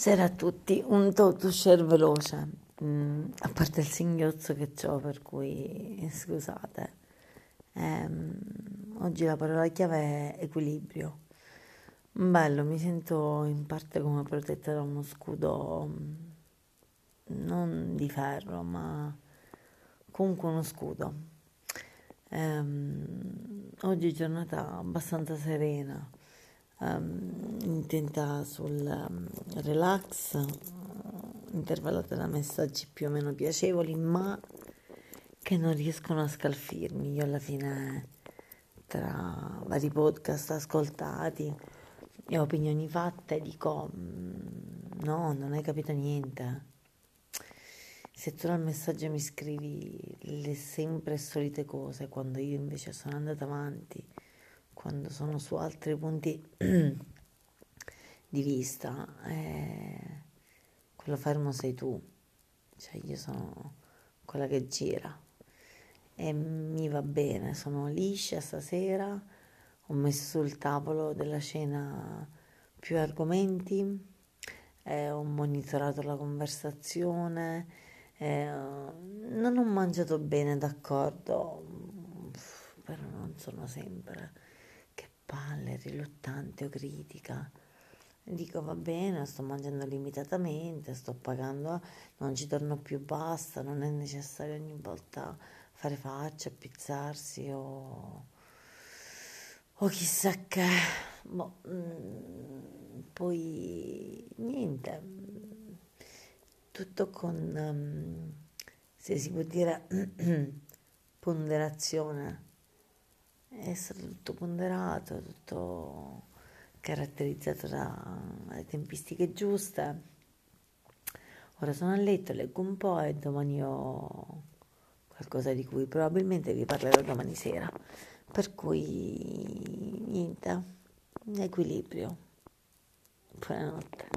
Sera a tutti, un to share veloce, mm, a parte il singhiozzo che ho, per cui scusate. Ehm, oggi la parola chiave è equilibrio. Bello, mi sento in parte come protetta da uno scudo mm, non di ferro, ma comunque uno scudo. Ehm, oggi giornata abbastanza serena um, intenta sul um, relax, intervallata da messaggi più o meno piacevoli, ma che non riescono a scalfirmi. Io alla fine, tra vari podcast ascoltati e opinioni fatte, dico: mm, no, non hai capito niente. Se tu nel messaggio mi scrivi le sempre solite cose, quando io invece sono andata avanti quando sono su altri punti di vista, eh, quello fermo sei tu, cioè io sono quella che gira. E mi va bene, sono liscia stasera, ho messo sul tavolo della cena più argomenti, eh, ho monitorato la conversazione, eh, non ho mangiato bene, d'accordo, però non sono sempre palle, riluttante o critica. Dico va bene, sto mangiando limitatamente, sto pagando, non ci torno più, basta, non è necessario ogni volta fare faccia, pizzarsi o, o chissà che. Boh, mm, poi niente, tutto con, um, se si può dire, ponderazione è stato tutto ponderato, tutto caratterizzato dalle tempistiche giuste. Ora sono a letto, leggo un po' e domani ho qualcosa di cui probabilmente vi parlerò domani sera. Per cui niente, equilibrio. Buonanotte.